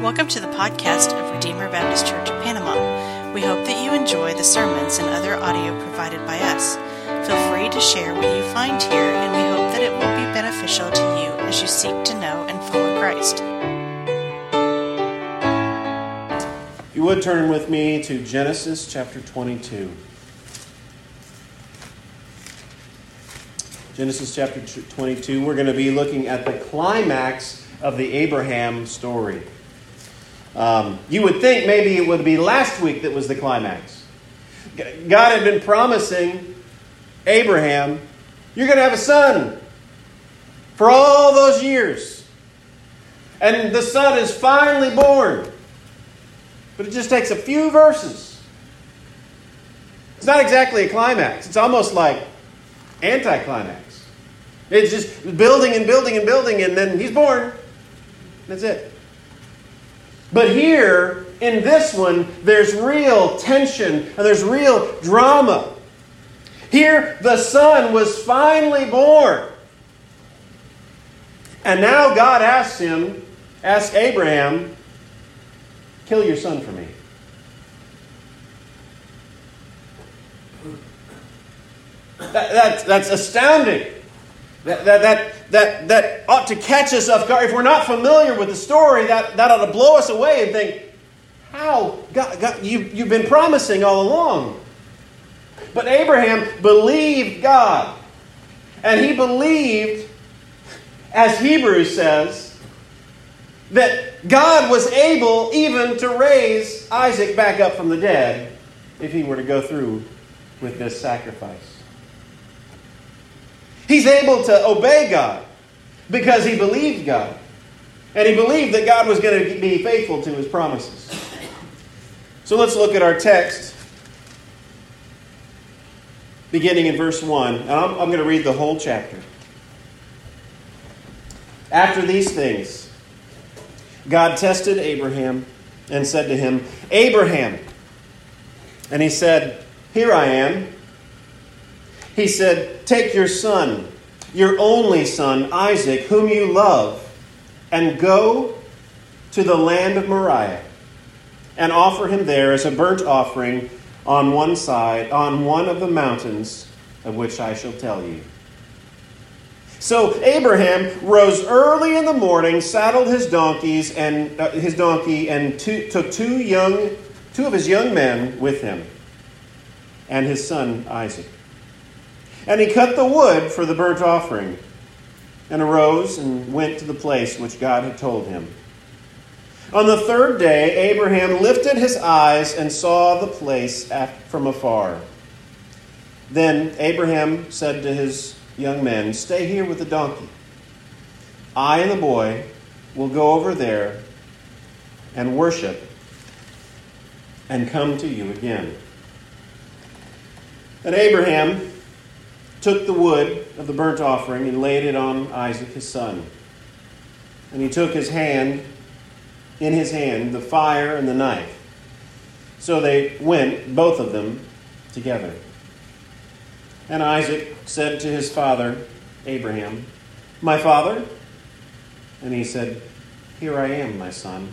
Welcome to the podcast of Redeemer Baptist Church of Panama. We hope that you enjoy the sermons and other audio provided by us. Feel free to share what you find here, and we hope that it will be beneficial to you as you seek to know and follow Christ. You would turn with me to Genesis chapter 22. Genesis chapter 22, we're going to be looking at the climax of the Abraham story. Um, you would think maybe it would be last week that was the climax. God had been promising Abraham, You're going to have a son for all those years. And the son is finally born. But it just takes a few verses. It's not exactly a climax, it's almost like anticlimax. It's just building and building and building, and then he's born. That's it. But here, in this one, there's real tension and there's real drama. Here, the son was finally born. And now God asks him, asks Abraham, kill your son for me. That, that, that's astounding. That, that, that, that, that ought to catch us off guard. If we're not familiar with the story, that, that ought to blow us away and think, how? God, God, you, you've been promising all along. But Abraham believed God. And he believed, as Hebrews says, that God was able even to raise Isaac back up from the dead if he were to go through with this sacrifice. He's able to obey God because he believed God. And he believed that God was going to be faithful to his promises. So let's look at our text, beginning in verse 1. And I'm, I'm going to read the whole chapter. After these things, God tested Abraham and said to him, Abraham. And he said, Here I am. He said, Take your son, your only son, Isaac, whom you love, and go to the land of Moriah, and offer him there as a burnt offering on one side, on one of the mountains of which I shall tell you. So Abraham rose early in the morning, saddled his donkeys and uh, his donkey, and two, took two young, two of his young men with him, and his son Isaac. And he cut the wood for the burnt offering, and arose and went to the place which God had told him. On the third day, Abraham lifted his eyes and saw the place from afar. Then Abraham said to his young men, Stay here with the donkey. I and the boy will go over there and worship and come to you again. And Abraham took the wood of the burnt offering and laid it on Isaac his son. And he took his hand, in his hand, the fire and the knife. So they went, both of them, together. And Isaac said to his father, Abraham, My father? And he said, Here I am, my son.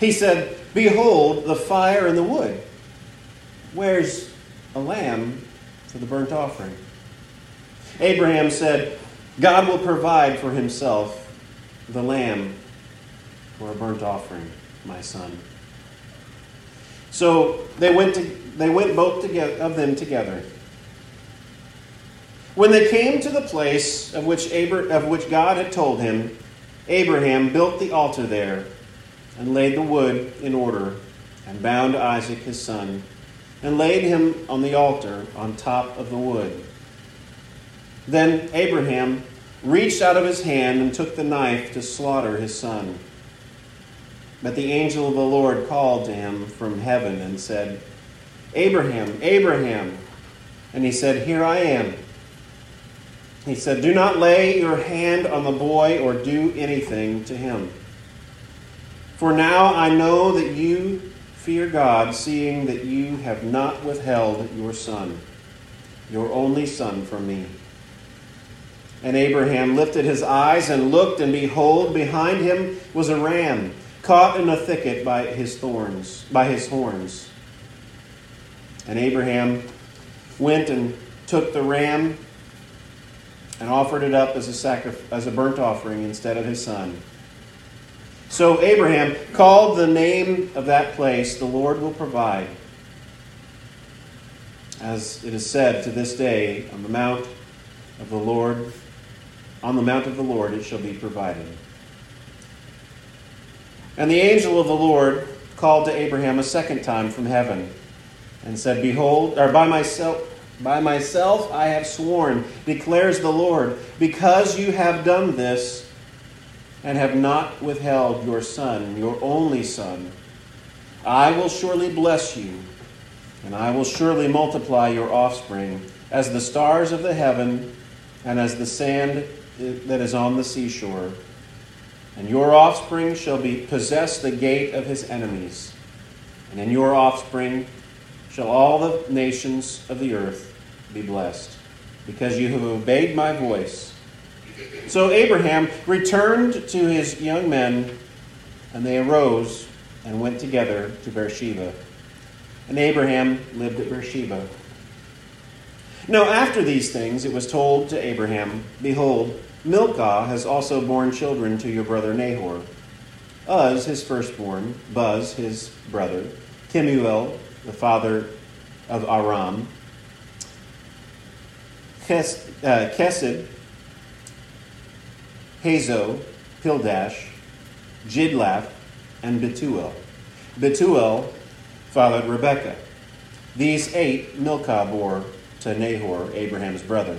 He said, Behold the fire and the wood. Where's a lamb for the burnt offering. Abraham said, God will provide for himself the lamb for a burnt offering, my son. So they went, to, they went both together, of them together. When they came to the place of which, Abra- of which God had told him, Abraham built the altar there and laid the wood in order and bound Isaac his son and laid him on the altar on top of the wood. Then Abraham reached out of his hand and took the knife to slaughter his son. But the angel of the Lord called to him from heaven and said, Abraham, Abraham. And he said, Here I am. He said, Do not lay your hand on the boy or do anything to him. For now I know that you Fear God, seeing that you have not withheld your son, your only son, from me. And Abraham lifted his eyes and looked, and behold, behind him was a ram caught in a thicket by his thorns, by his horns. And Abraham went and took the ram and offered it up as a, sacri- as a burnt offering instead of his son. So Abraham called the name of that place, The Lord will provide. As it is said to this day, on the mount of the Lord, on the mount of the Lord it shall be provided. And the angel of the Lord called to Abraham a second time from heaven and said, Behold, or by myself, by myself I have sworn, declares the Lord, because you have done this and have not withheld your son, your only son, I will surely bless you, and I will surely multiply your offspring as the stars of the heaven and as the sand that is on the seashore. And your offspring shall be possess the gate of his enemies, and in your offspring shall all the nations of the earth be blessed, because you have obeyed my voice. So Abraham returned to his young men, and they arose and went together to Beersheba. And Abraham lived at Beersheba. Now, after these things, it was told to Abraham, Behold, Milcah has also borne children to your brother Nahor. Uz, his firstborn, Buz, his brother, Kemuel, the father of Aram, Ches, uh, Kesed, Hazo, Pildash, Jidlaph, and Bethuel. Bethuel fathered Rebekah. These eight Milcah bore to Nahor, Abraham's brother.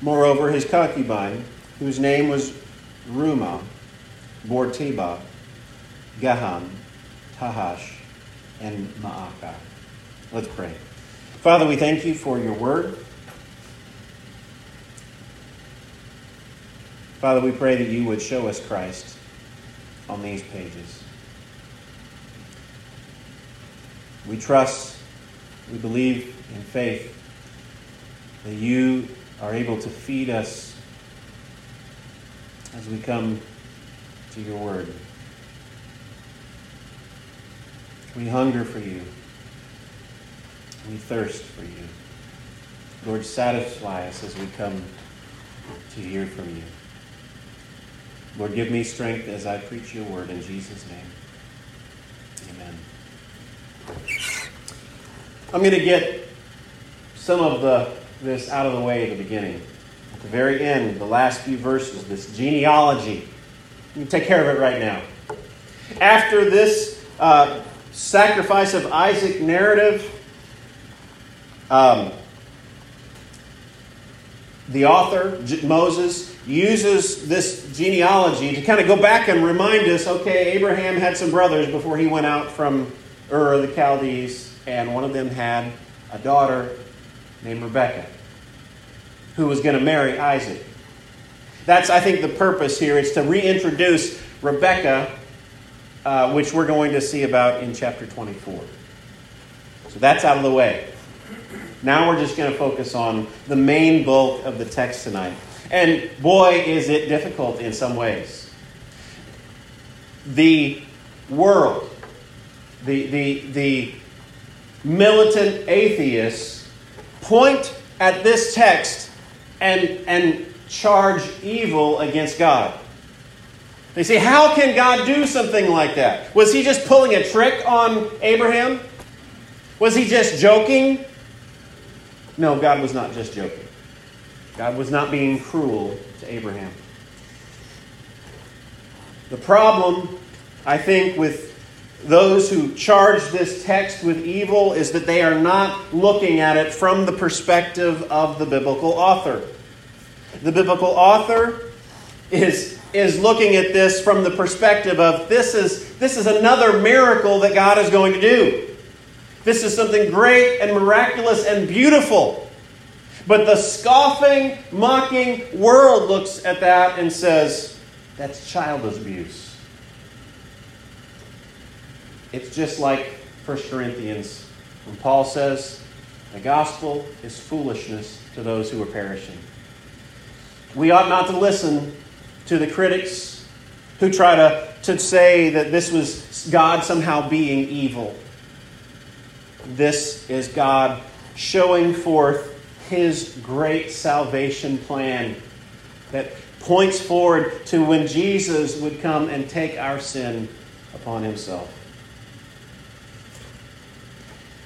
Moreover, his concubine, whose name was Reumah, bore Tebah, Gaham, Tahash, and Maacah. Let's pray. Father, we thank you for your word. Father, we pray that you would show us Christ on these pages. We trust, we believe in faith that you are able to feed us as we come to your word. We hunger for you. We thirst for you. Lord, satisfy us as we come to hear from you. Lord, give me strength as I preach your word in Jesus' name. Amen. I'm going to get some of the, this out of the way at the beginning. At the very end, the last few verses, this genealogy. You take care of it right now. After this uh, sacrifice of Isaac narrative, um, the author, Moses, uses this genealogy to kind of go back and remind us okay, Abraham had some brothers before he went out from Ur of the Chaldees, and one of them had a daughter named Rebekah who was going to marry Isaac. That's, I think, the purpose here is to reintroduce Rebekah, uh, which we're going to see about in chapter 24. So that's out of the way. Now we're just going to focus on the main bulk of the text tonight. And boy, is it difficult in some ways. The world, the, the, the militant atheists point at this text and, and charge evil against God. They say, How can God do something like that? Was he just pulling a trick on Abraham? Was he just joking? No, God was not just joking. God was not being cruel to Abraham. The problem, I think, with those who charge this text with evil is that they are not looking at it from the perspective of the biblical author. The biblical author is, is looking at this from the perspective of this is, this is another miracle that God is going to do. This is something great and miraculous and beautiful. But the scoffing, mocking world looks at that and says, that's child abuse. It's just like 1 Corinthians when Paul says, the gospel is foolishness to those who are perishing. We ought not to listen to the critics who try to, to say that this was God somehow being evil. This is God showing forth his great salvation plan that points forward to when Jesus would come and take our sin upon himself.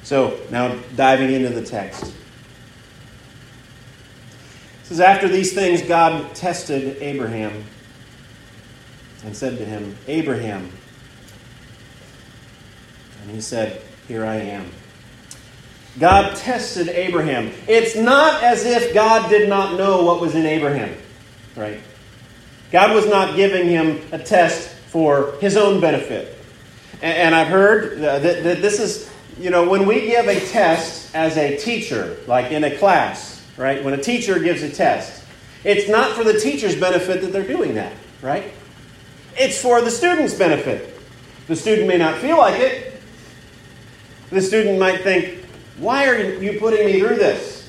So, now diving into the text. It says, After these things, God tested Abraham and said to him, Abraham. And he said, Here I am. God tested Abraham. It's not as if God did not know what was in Abraham, right? God was not giving him a test for his own benefit. And, I've heard that, this is, you know, when we give a test as a teacher, like in a class, right? When a teacher gives a test, it's not for the teacher's benefit that they're doing that, right? It's for the student's benefit. The student may not feel like it. The student might think, why are you putting me through this?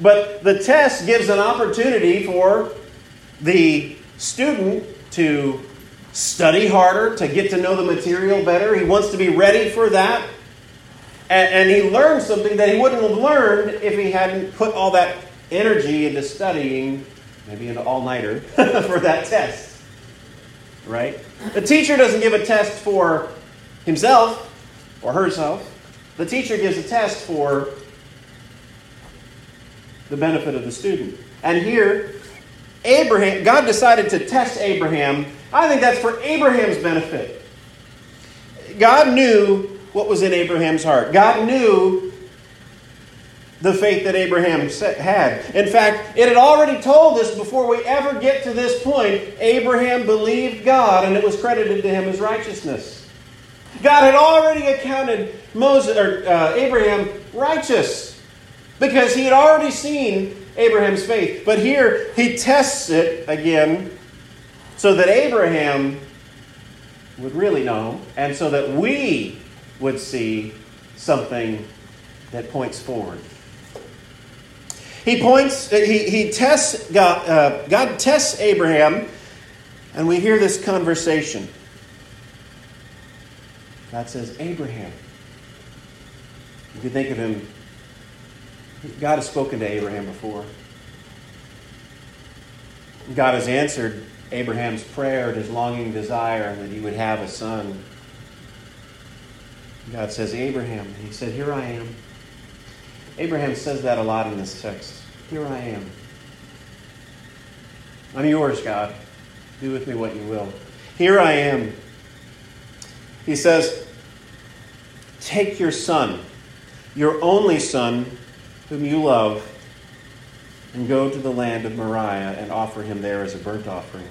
But the test gives an opportunity for the student to study harder, to get to know the material better. He wants to be ready for that. And, and he learns something that he wouldn't have learned if he hadn't put all that energy into studying, maybe an all nighter, for that test. Right? The teacher doesn't give a test for himself or herself. The teacher gives a test for the benefit of the student. And here, Abraham, God decided to test Abraham. I think that's for Abraham's benefit. God knew what was in Abraham's heart. God knew the faith that Abraham had. In fact, it had already told us before we ever get to this point Abraham believed God and it was credited to him as righteousness. God had already accounted Moses or uh, Abraham righteous because he had already seen Abraham's faith. But here he tests it again so that Abraham would really know and so that we would see something that points forward. He points, he, he tests, God, uh, God tests Abraham, and we hear this conversation. God says, Abraham. If you think of him, God has spoken to Abraham before. God has answered Abraham's prayer and his longing desire that he would have a son. God says, Abraham. And he said, Here I am. Abraham says that a lot in this text. Here I am. I'm yours, God. Do with me what you will. Here I am. He says, Take your son, your only son, whom you love, and go to the land of Moriah and offer him there as a burnt offering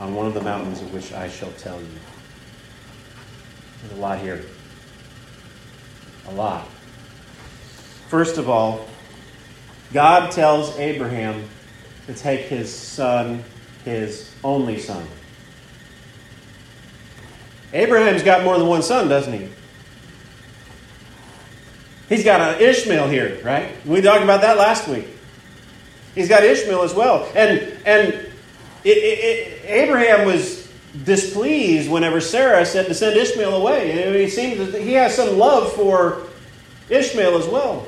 on one of the mountains of which I shall tell you. There's a lot here. A lot. First of all, God tells Abraham to take his son, his only son. Abraham's got more than one son, doesn't he? He's got an Ishmael here, right? We talked about that last week. He's got Ishmael as well. And, and it, it, it, Abraham was displeased whenever Sarah said to send Ishmael away. It seems that he has some love for Ishmael as well.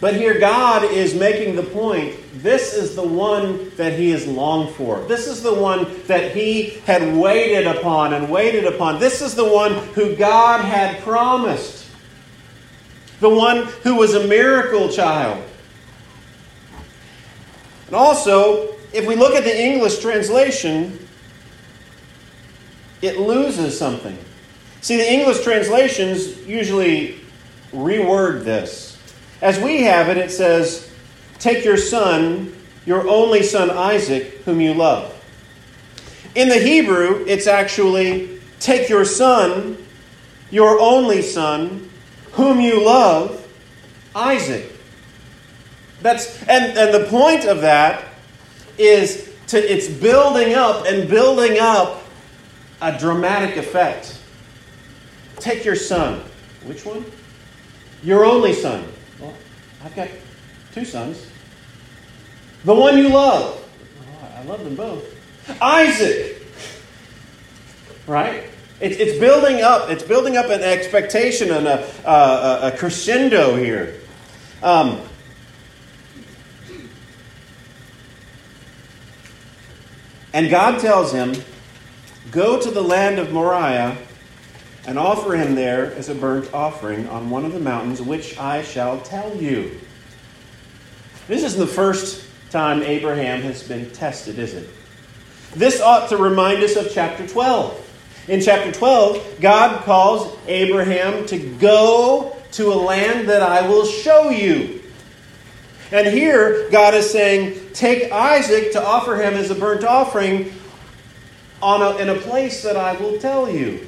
But here God is making the point this is the one that he has longed for. This is the one that he had waited upon and waited upon. This is the one who God had promised. The one who was a miracle child. And also, if we look at the English translation, it loses something. See, the English translations usually reword this. As we have it, it says, Take your son, your only son Isaac, whom you love. In the Hebrew, it's actually, Take your son, your only son, whom you love, Isaac. That's and, and the point of that is to it's building up and building up a dramatic effect. Take your son. Which one? Your only son. Well, I've got two sons. The one you love. I love them both. Isaac. Right? It's, it's building up. It's building up an expectation and a, a, a crescendo here. Um, and God tells him, Go to the land of Moriah and offer him there as a burnt offering on one of the mountains which I shall tell you. This isn't the first time Abraham has been tested, is it? This ought to remind us of chapter 12. In chapter 12, God calls Abraham to go to a land that I will show you. And here, God is saying, Take Isaac to offer him as a burnt offering on a, in a place that I will tell you.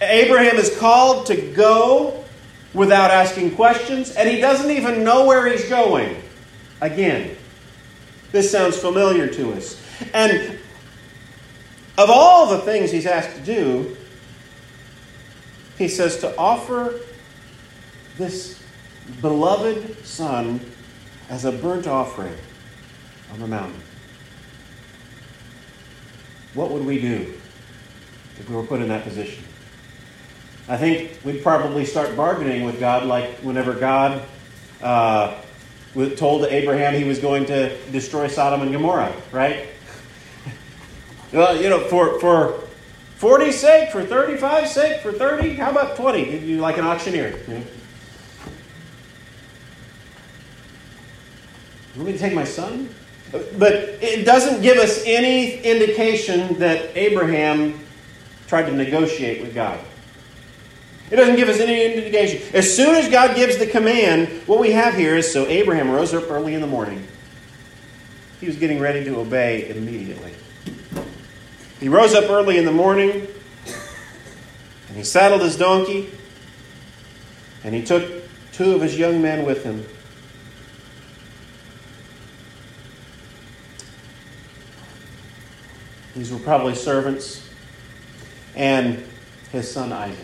Abraham is called to go without asking questions, and he doesn't even know where he's going. Again, this sounds familiar to us. And of all the things he's asked to do, he says to offer this beloved son as a burnt offering on the mountain. What would we do if we were put in that position? I think we'd probably start bargaining with God like whenever God uh, told Abraham he was going to destroy Sodom and Gomorrah, right? well, you know, for, for 40's sake, for 35's sake, for 30, how about 20? You like an auctioneer. You, want me to take my son? But it doesn't give us any indication that Abraham tried to negotiate with God. It doesn't give us any indication. As soon as God gives the command, what we have here is so Abraham rose up early in the morning. He was getting ready to obey immediately. He rose up early in the morning and he saddled his donkey and he took two of his young men with him. These were probably servants and his son Isaac.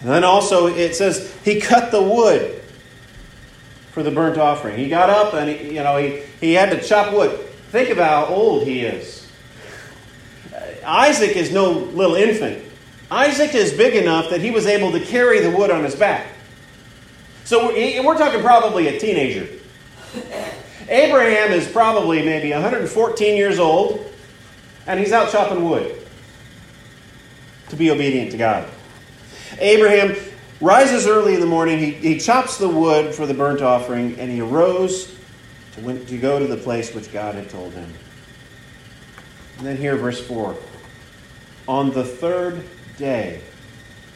And then also it says he cut the wood for the burnt offering. He got up and he, you know he, he had to chop wood. Think about how old he is. Uh, Isaac is no little infant. Isaac is big enough that he was able to carry the wood on his back. So we're talking probably a teenager. Abraham is probably maybe 114 years old, and he's out chopping wood to be obedient to God. Abraham rises early in the morning. He, he chops the wood for the burnt offering, and he arose to, went, to go to the place which God had told him. And then here, verse 4. On the third day,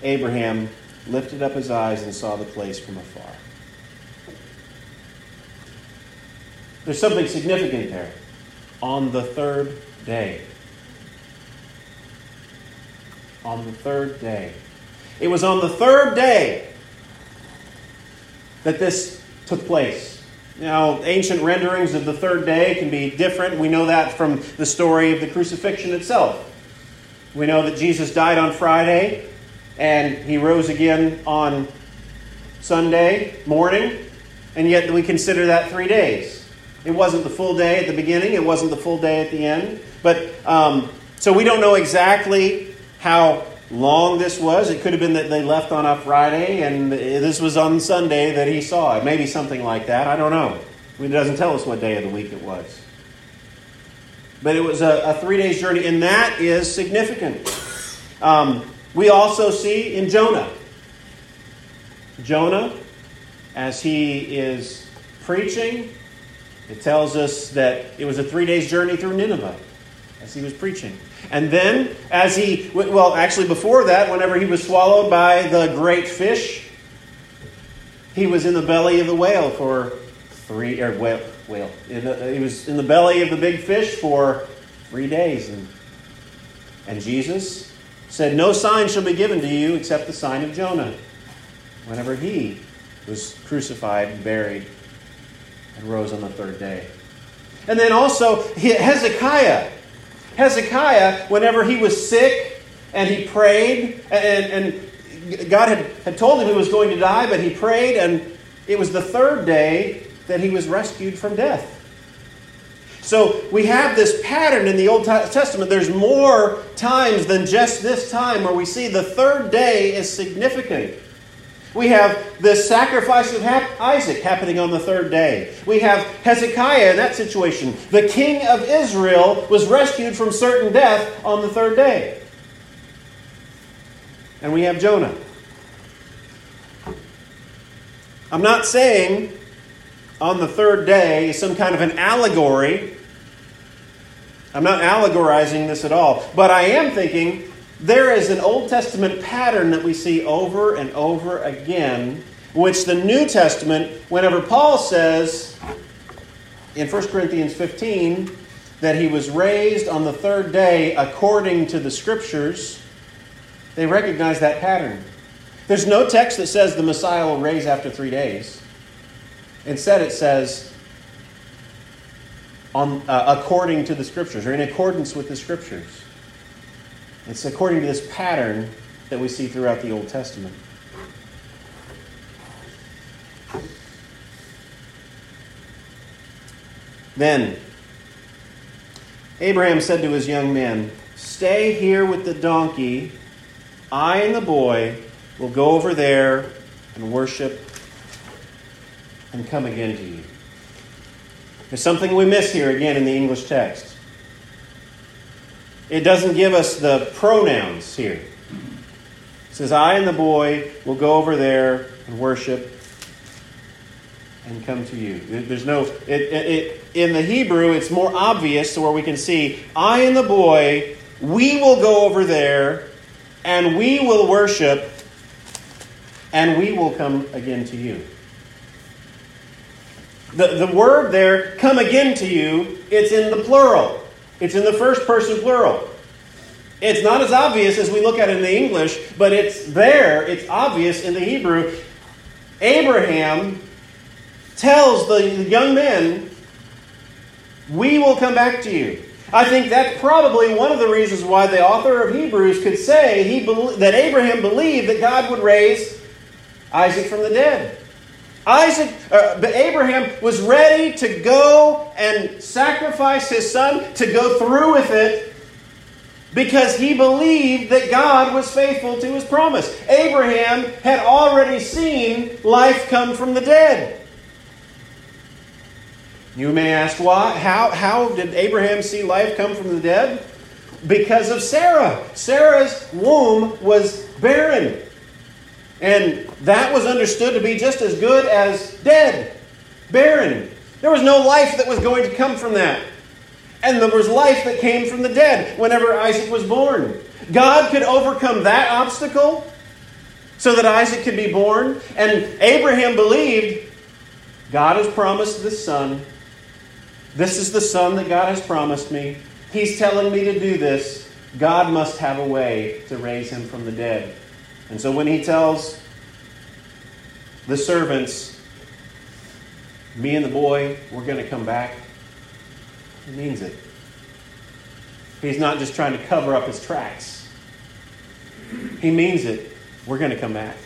Abraham lifted up his eyes and saw the place from afar. There's something significant there. On the third day. On the third day. It was on the third day that this took place. Now, ancient renderings of the third day can be different. We know that from the story of the crucifixion itself. We know that Jesus died on Friday and he rose again on Sunday morning, and yet we consider that three days. It wasn't the full day at the beginning, it wasn't the full day at the end. But um, so we don't know exactly how long this was. It could have been that they left on a Friday and this was on Sunday that he saw it. Maybe something like that. I don't know. It doesn't tell us what day of the week it was. But it was a, a three days journey, and that is significant. Um, we also see in Jonah. Jonah, as he is preaching, it tells us that it was a three days journey through Nineveh as he was preaching. And then, as he, well, actually, before that, whenever he was swallowed by the great fish, he was in the belly of the whale for three, or whale, whale. The, he was in the belly of the big fish for three days. And, and Jesus said, No sign shall be given to you except the sign of Jonah. Whenever he was crucified buried and rose on the third day. And then also Hezekiah Hezekiah, whenever he was sick and he prayed, and, and God had, had told him he was going to die, but he prayed, and it was the third day that he was rescued from death. So we have this pattern in the Old Testament. There's more times than just this time where we see the third day is significant. We have the sacrifice of Isaac happening on the third day. We have Hezekiah in that situation. The king of Israel was rescued from certain death on the third day. And we have Jonah. I'm not saying on the third day is some kind of an allegory. I'm not allegorizing this at all. But I am thinking there is an Old Testament pattern that we see over and over again, which the New Testament, whenever Paul says in 1 Corinthians 15 that he was raised on the third day according to the Scriptures, they recognize that pattern. There's no text that says the Messiah will raise after three days. Instead, it says, on, uh, according to the Scriptures, or in accordance with the Scriptures. It's according to this pattern that we see throughout the Old Testament. Then Abraham said to his young men, Stay here with the donkey. I and the boy will go over there and worship and come again to you. There's something we miss here again in the English text. It doesn't give us the pronouns here. It says, I and the boy will go over there and worship and come to you. There's no, it, it, it, in the Hebrew, it's more obvious to where we can see, I and the boy, we will go over there and we will worship and we will come again to you. The, the word there, come again to you, it's in the plural. It's in the first person plural. It's not as obvious as we look at it in the English, but it's there, it's obvious in the Hebrew. Abraham tells the young men, We will come back to you. I think that's probably one of the reasons why the author of Hebrews could say he that Abraham believed that God would raise Isaac from the dead. Isaac, uh, Abraham was ready to go and sacrifice his son, to go through with it, because he believed that God was faithful to his promise. Abraham had already seen life come from the dead. You may ask why? How, how did Abraham see life come from the dead? Because of Sarah. Sarah's womb was barren. And that was understood to be just as good as dead, barren. There was no life that was going to come from that. And there was life that came from the dead whenever Isaac was born. God could overcome that obstacle so that Isaac could be born. And Abraham believed God has promised this son. This is the son that God has promised me. He's telling me to do this. God must have a way to raise him from the dead. And so when he tells the servants, me and the boy, we're going to come back, he means it. He's not just trying to cover up his tracks. He means it. We're going to come back.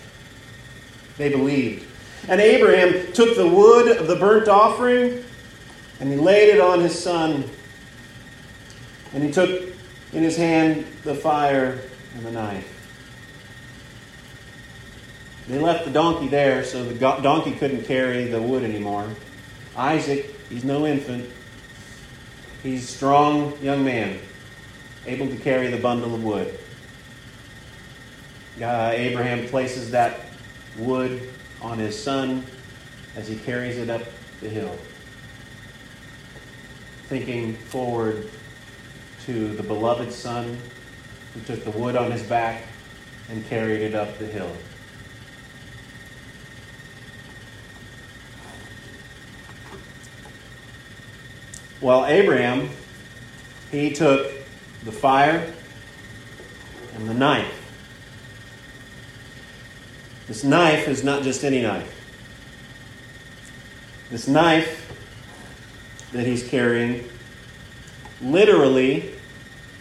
They believed. And Abraham took the wood of the burnt offering and he laid it on his son. And he took in his hand the fire and the knife. They left the donkey there so the donkey couldn't carry the wood anymore. Isaac, he's no infant. He's a strong young man, able to carry the bundle of wood. Uh, Abraham places that wood on his son as he carries it up the hill, thinking forward to the beloved son who took the wood on his back and carried it up the hill. Well, Abraham, he took the fire and the knife. This knife is not just any knife. This knife that he's carrying, literally,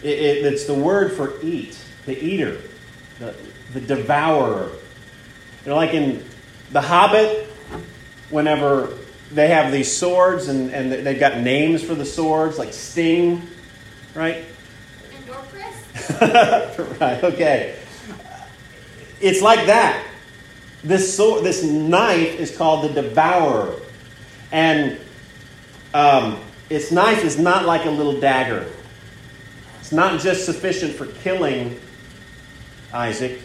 it, it, it's the word for eat, the eater. The, the devourer. You know, like in The Hobbit, whenever they have these swords and, and they've got names for the swords, like Sting, right? right, okay. It's like that. This, sword, this knife is called the devourer. And um, its knife is not like a little dagger. It's not just sufficient for killing Isaac,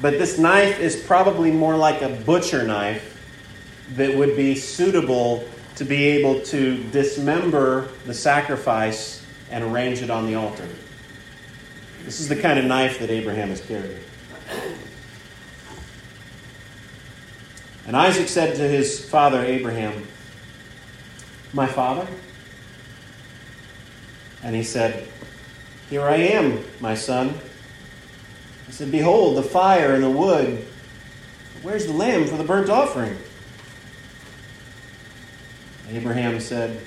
but this knife is probably more like a butcher knife that would be suitable to be able to dismember the sacrifice and arrange it on the altar. This is the kind of knife that Abraham is carrying. And Isaac said to his father Abraham, My father? And he said, Here I am, my son. He said, Behold, the fire and the wood. Where's the lamb for the burnt offering? Abraham said,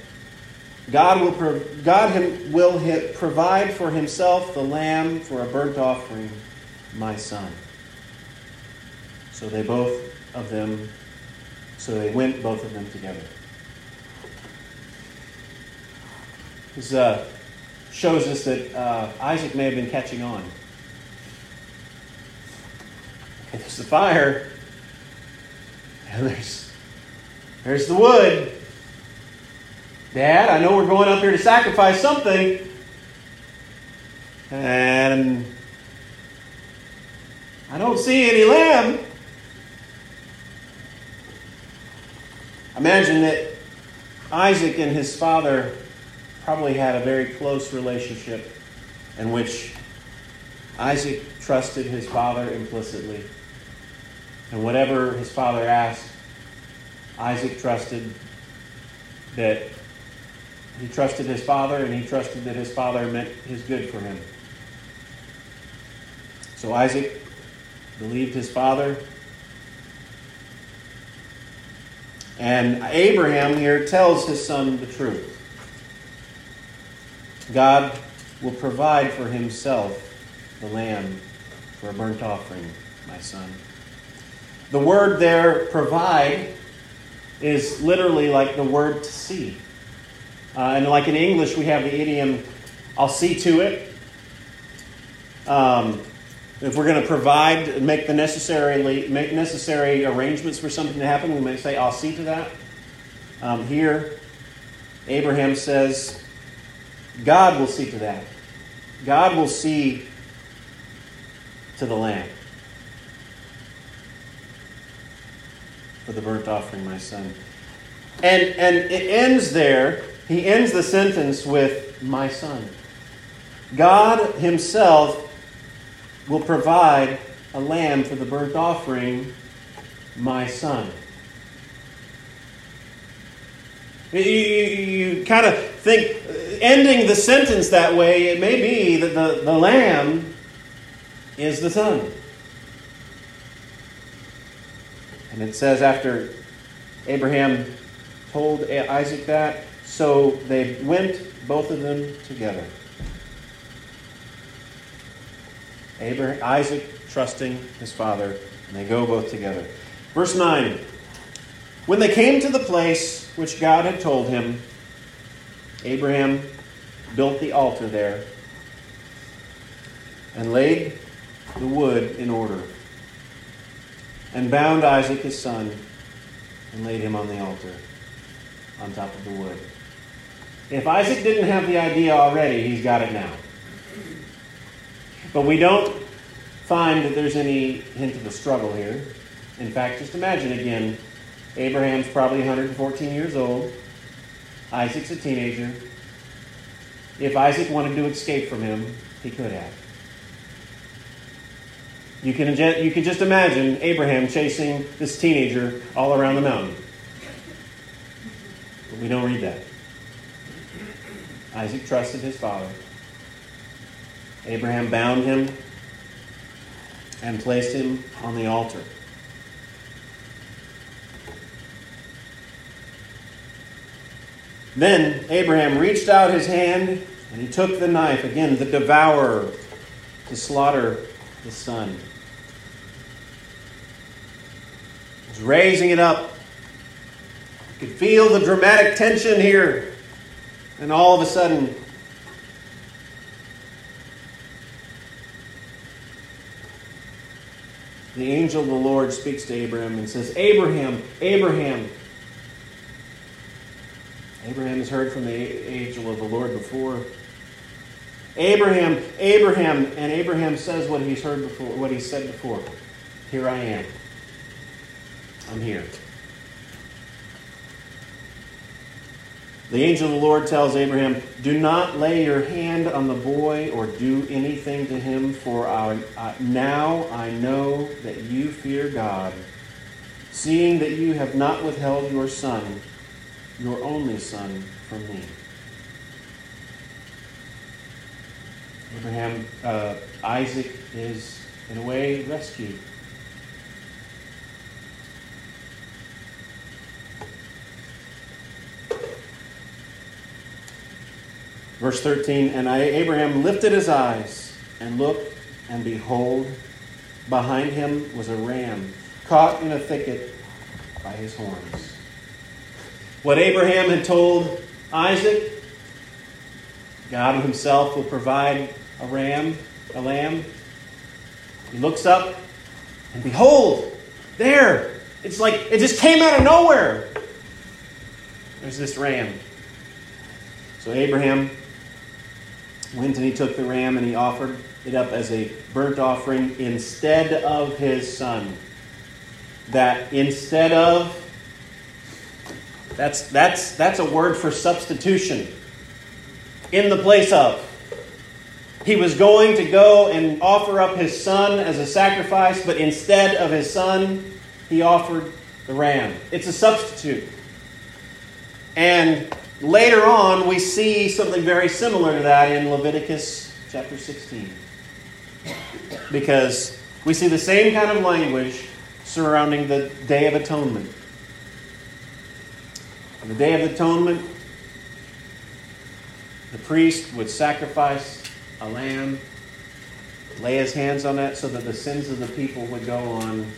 God will, pro- God him, will provide for himself the lamb for a burnt offering, my son. So they both of them, so they went both of them together. This uh, shows us that uh, Isaac may have been catching on. Okay, there's the fire, and there's, there's the wood. Dad, I know we're going up here to sacrifice something. And I don't see any lamb. Imagine that Isaac and his father probably had a very close relationship in which Isaac trusted his father implicitly. And whatever his father asked, Isaac trusted that he trusted his father, and he trusted that his father meant his good for him. So Isaac believed his father. And Abraham here tells his son the truth. God will provide for himself the lamb for a burnt offering, my son. The word there, provide, is literally like the word to see. Uh, and like in English, we have the idiom, I'll see to it. Um, if we're going to provide, make the necessary, make necessary arrangements for something to happen, we may say, I'll see to that. Um, here, Abraham says, God will see to that. God will see to the lamb for the burnt offering, my son. And, and it ends there he ends the sentence with, My son. God Himself will provide a lamb for the burnt offering, my son. You, you, you kind of think, ending the sentence that way, it may be that the, the lamb is the son. And it says after Abraham told Isaac that, so they went, both of them, together. Abraham, Isaac trusting his father, and they go both together. Verse 9 When they came to the place which God had told him, Abraham built the altar there and laid the wood in order, and bound Isaac his son and laid him on the altar on top of the wood. If Isaac didn't have the idea already, he's got it now. But we don't find that there's any hint of a struggle here. In fact, just imagine again Abraham's probably 114 years old, Isaac's a teenager. If Isaac wanted to escape from him, he could have. You can, you can just imagine Abraham chasing this teenager all around the mountain. But we don't read that. Isaac trusted his father. Abraham bound him and placed him on the altar. Then Abraham reached out his hand and he took the knife, again, the devourer, to slaughter the son. He's raising it up. You could feel the dramatic tension here. And all of a sudden, the angel of the Lord speaks to Abraham and says, Abraham, Abraham. Abraham has heard from the angel of the Lord before. Abraham, Abraham, and Abraham says what he's heard before, what he said before. Here I am. I'm here. The angel of the Lord tells Abraham, Do not lay your hand on the boy or do anything to him, for I, now I know that you fear God, seeing that you have not withheld your son, your only son, from me. Abraham, uh, Isaac is, in a way, rescued. Verse 13 And Abraham lifted his eyes and looked, and behold, behind him was a ram caught in a thicket by his horns. What Abraham had told Isaac, God himself will provide a ram, a lamb. He looks up, and behold, there, it's like it just came out of nowhere. There's this ram. So Abraham went and he took the ram and he offered it up as a burnt offering instead of his son. That instead of that's that's that's a word for substitution. In the place of. He was going to go and offer up his son as a sacrifice, but instead of his son, he offered the ram. It's a substitute. And Later on, we see something very similar to that in Leviticus chapter 16. Because we see the same kind of language surrounding the Day of Atonement. On the Day of Atonement, the priest would sacrifice a lamb, lay his hands on that so that the sins of the people would go on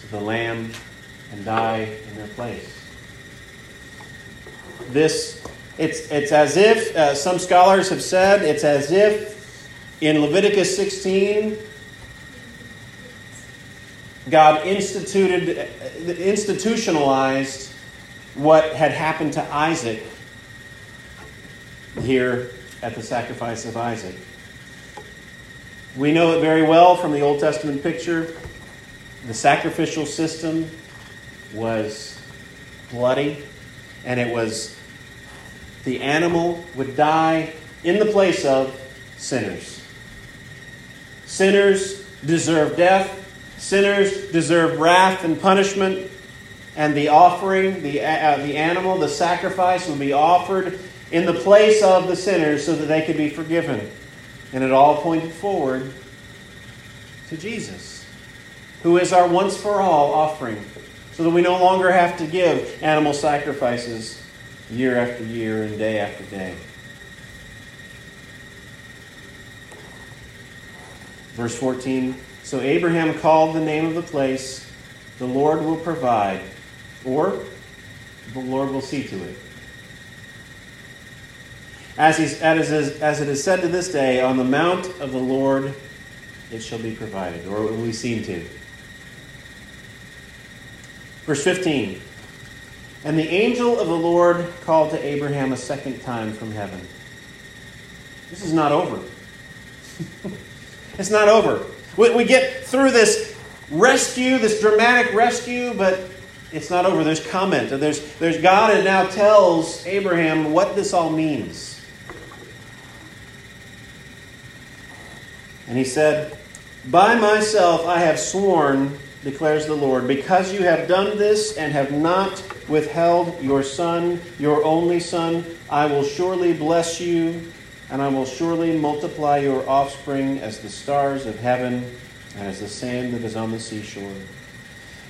to the lamb and die in their place this it's, it's as if, uh, some scholars have said, it's as if in Leviticus 16, God instituted, institutionalized what had happened to Isaac here at the sacrifice of Isaac. We know it very well from the Old Testament picture. The sacrificial system was bloody, and it was the animal would die in the place of sinners. Sinners deserve death, sinners deserve wrath and punishment, and the offering, the, uh, the animal, the sacrifice would be offered in the place of the sinners so that they could be forgiven. And it all pointed forward to Jesus, who is our once for all offering, so that we no longer have to give animal sacrifices year after year and day after day. Verse 14 So Abraham called the name of the place, The Lord will provide, or the Lord will see to it. As, as, as it is said to this day, on the mount of the Lord it shall be provided, or it will be seen to. Verse 15 and the angel of the Lord called to Abraham a second time from heaven. This is not over. it's not over. We, we get through this rescue, this dramatic rescue, but it's not over. There's comment. There's, there's God and now tells Abraham what this all means. And he said, By myself I have sworn declares the Lord, because you have done this and have not withheld your son, your only son, I will surely bless you, and I will surely multiply your offspring as the stars of heaven and as the sand that is on the seashore.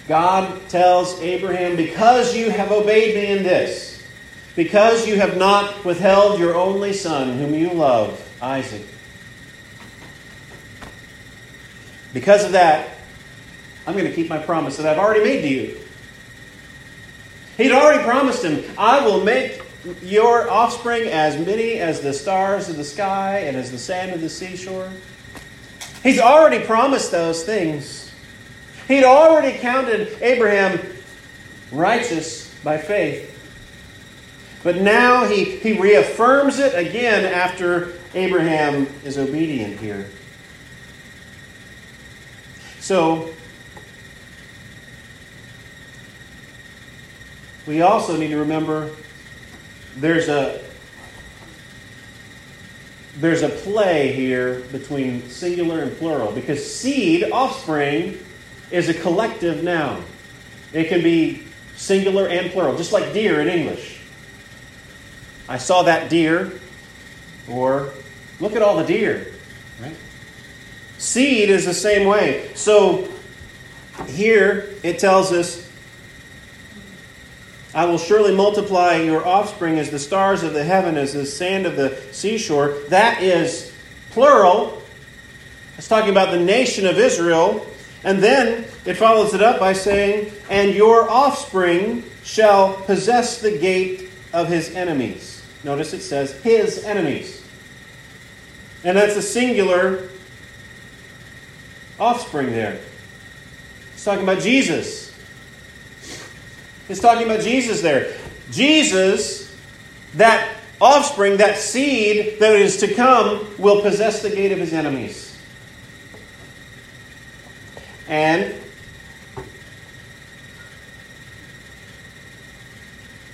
God tells Abraham, because you have obeyed me in this, because you have not withheld your only son, whom you love, Isaac, Because of that, I'm going to keep my promise that I've already made to you. He'd already promised him, I will make your offspring as many as the stars of the sky and as the sand of the seashore. He's already promised those things. He'd already counted Abraham righteous by faith. But now he, he reaffirms it again after Abraham is obedient here. So, we also need to remember there's a there's a play here between singular and plural because seed, offspring, is a collective noun. It can be singular and plural, just like deer in English. I saw that deer, or look at all the deer. Right? Seed is the same way. So here it tells us I will surely multiply your offspring as the stars of the heaven, as the sand of the seashore. That is plural. It's talking about the nation of Israel. And then it follows it up by saying, And your offspring shall possess the gate of his enemies. Notice it says, His enemies. And that's a singular offspring there. It's talking about Jesus. It's talking about Jesus there. Jesus, that offspring, that seed that is to come, will possess the gate of his enemies. And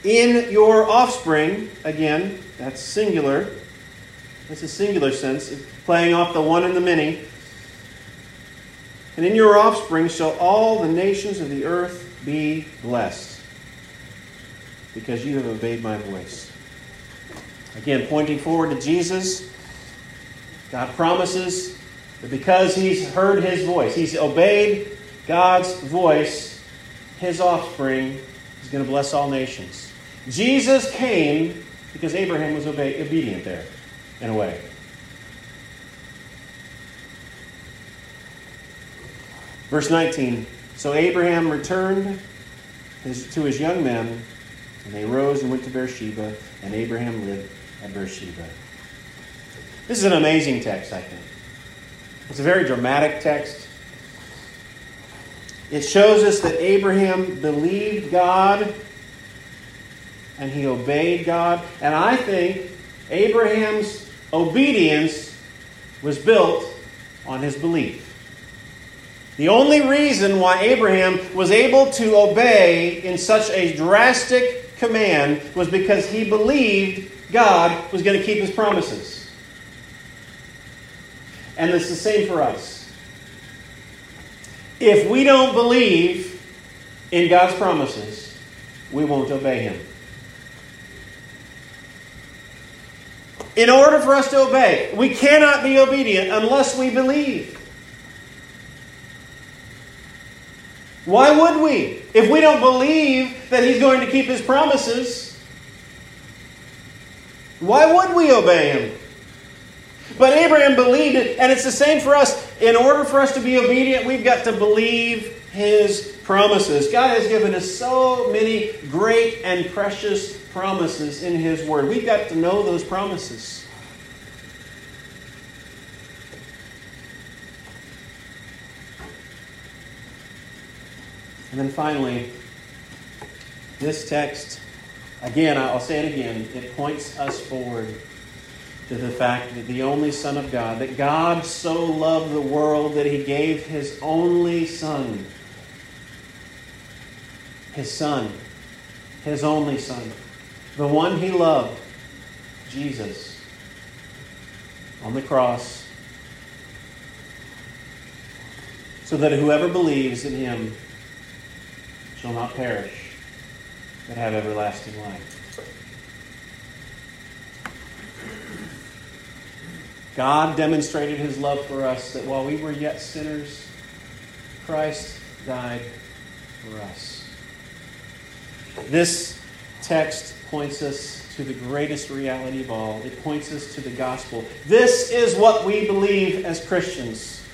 in your offspring, again, that's singular. That's a singular sense, playing off the one and the many. And in your offspring shall all the nations of the earth be blessed because you have obeyed my voice. Again, pointing forward to Jesus, God promises that because he's heard his voice, he's obeyed God's voice, his offspring is going to bless all nations. Jesus came because Abraham was obe- obedient there, in a way. Verse 19 So Abraham returned his, to his young men and they rose and went to Beersheba, and Abraham lived at Beersheba. This is an amazing text, I think. It's a very dramatic text. It shows us that Abraham believed God and he obeyed God. And I think Abraham's obedience was built on his belief. The only reason why Abraham was able to obey in such a drastic command was because he believed God was going to keep his promises. And it's the same for us. If we don't believe in God's promises, we won't obey him. In order for us to obey, we cannot be obedient unless we believe. Why would we? If we don't believe that He's going to keep His promises, why would we obey Him? But Abraham believed it, and it's the same for us. In order for us to be obedient, we've got to believe His promises. God has given us so many great and precious promises in His Word. We've got to know those promises. And then finally, this text, again, I'll say it again, it points us forward to the fact that the only Son of God, that God so loved the world that he gave his only Son, his Son, his only Son, the one he loved, Jesus, on the cross, so that whoever believes in him shall not perish, but have everlasting life. God demonstrated his love for us that while we were yet sinners, Christ died for us. This text points us to the greatest reality of all. It points us to the gospel. This is what we believe as Christians.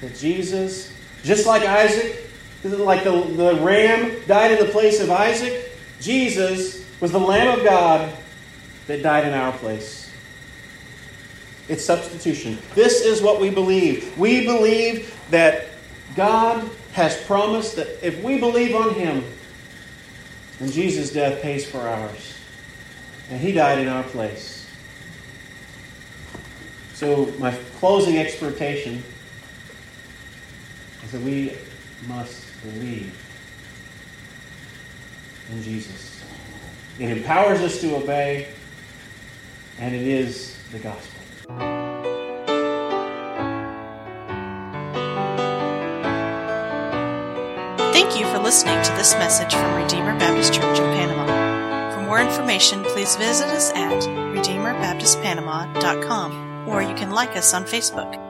that Jesus, just like Isaac, like the, the ram died in the place of Isaac, Jesus was the Lamb of God that died in our place. It's substitution. This is what we believe. We believe that God has promised that if we believe on Him, then Jesus' death pays for ours. And He died in our place. So, my closing exhortation is that we must believe in Jesus. It empowers us to obey, and it is the gospel. Thank you for listening to this message from Redeemer Baptist Church of Panama. For more information, please visit us at RedeemerBaptistPanama.com or you can like us on Facebook.